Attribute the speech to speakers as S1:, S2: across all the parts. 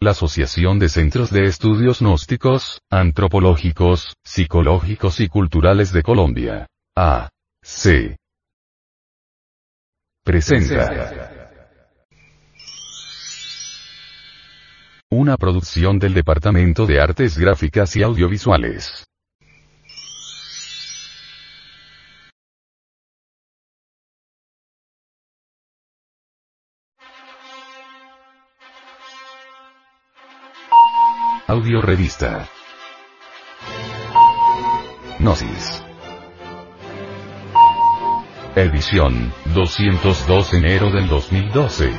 S1: la Asociación de Centros de Estudios Gnósticos, Antropológicos, Psicológicos y Culturales de Colombia. A. C. Presenta. Una producción del Departamento de Artes Gráficas y Audiovisuales. Audio Revista. Gnosis. Edición, 202 enero del 2012.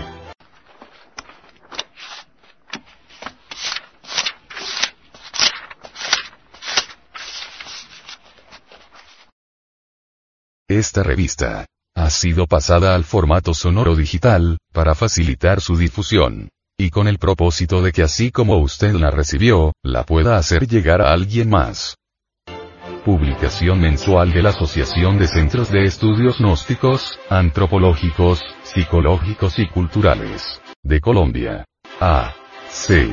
S1: Esta revista ha sido pasada al formato sonoro digital, para facilitar su difusión. Y con el propósito de que así como usted la recibió, la pueda hacer llegar a alguien más. Publicación mensual de la Asociación de Centros de Estudios Gnósticos, Antropológicos, Psicológicos y Culturales. De Colombia. A. C.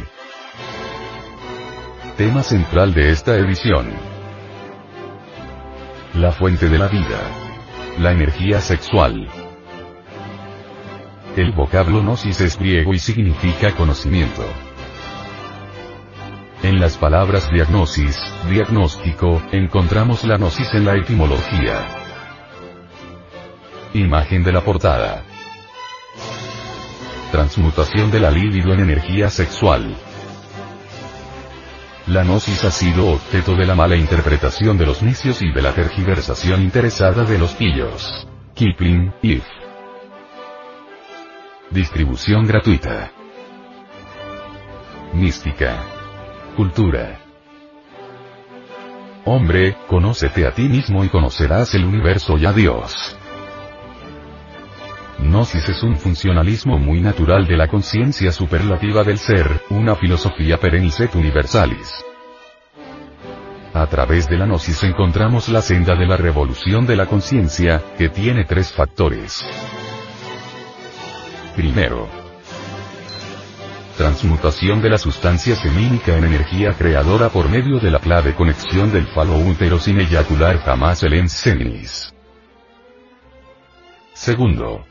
S1: Tema central de esta edición. La fuente de la vida. La energía sexual. El vocablo gnosis es griego y significa conocimiento. En las palabras diagnosis, diagnóstico, encontramos la gnosis en la etimología. Imagen de la portada. Transmutación de la libido en energía sexual. La gnosis ha sido objeto de la mala interpretación de los necios y de la tergiversación interesada de los pillos. Kipling, If. Distribución gratuita. Mística. Cultura. Hombre, conócete a ti mismo y conocerás el universo y a Dios. Gnosis es un funcionalismo muy natural de la conciencia superlativa del ser, una filosofía perennis et universalis. A través de la gnosis encontramos la senda de la revolución de la conciencia, que tiene tres factores. Primero. Transmutación de la sustancia semínica en energía creadora por medio de la clave conexión del falo útero sin eyacular jamás el enseminis. Segundo.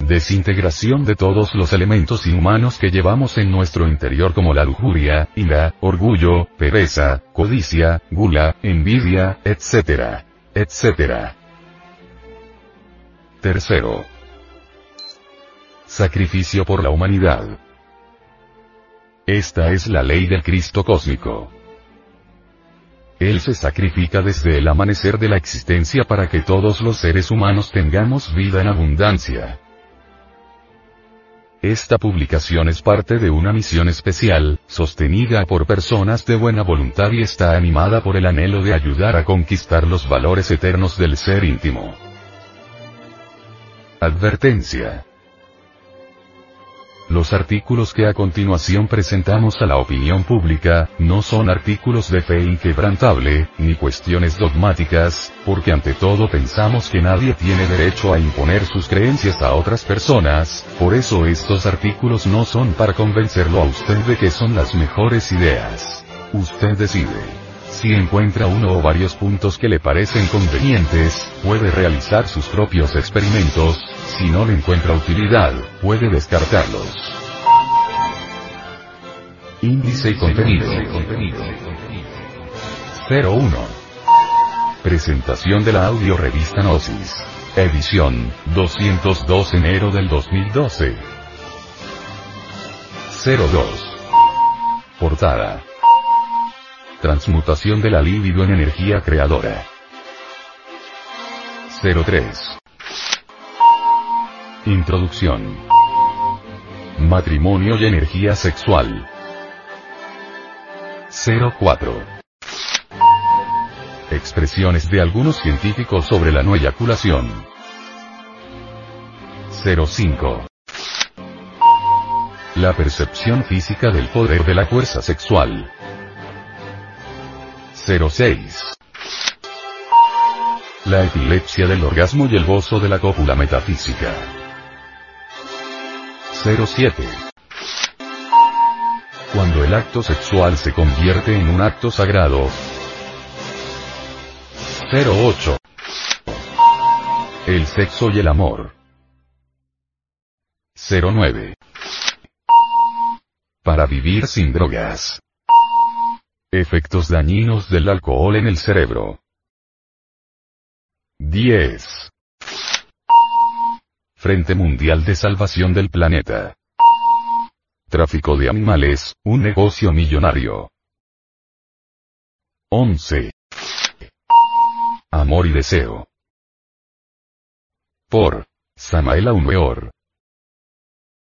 S1: Desintegración de todos los elementos inhumanos que llevamos en nuestro interior como la lujuria, ira, orgullo, pereza, codicia, gula, envidia, etc. etc. Tercero Sacrificio por la humanidad. Esta es la ley del Cristo cósmico. Él se sacrifica desde el amanecer de la existencia para que todos los seres humanos tengamos vida en abundancia. Esta publicación es parte de una misión especial, sostenida por personas de buena voluntad y está animada por el anhelo de ayudar a conquistar los valores eternos del ser íntimo. Advertencia. Los artículos que a continuación presentamos a la opinión pública, no son artículos de fe inquebrantable, ni cuestiones dogmáticas, porque ante todo pensamos que nadie tiene derecho a imponer sus creencias a otras personas, por eso estos artículos no son para convencerlo a usted de que son las mejores ideas. Usted decide. Si encuentra uno o varios puntos que le parecen convenientes, puede realizar sus propios experimentos, si no le encuentra utilidad, puede descartarlos. Índice y contenido. 01. Presentación de la audio revista Gnosis. Edición, 202 enero del 2012. 02. Portada. Transmutación de la libido en energía creadora. 03. Introducción. Matrimonio y energía sexual. 04. Expresiones de algunos científicos sobre la no eyaculación. 05. La percepción física del poder de la fuerza sexual. 06. La epilepsia del orgasmo y el gozo de la cópula metafísica. 07. Cuando el acto sexual se convierte en un acto sagrado. 08. El sexo y el amor. 09. Para vivir sin drogas. Efectos dañinos del alcohol en el cerebro. 10. Frente Mundial de Salvación del Planeta. Tráfico de animales, un negocio millonario. 11. Amor y deseo. Por Samael Aumeor.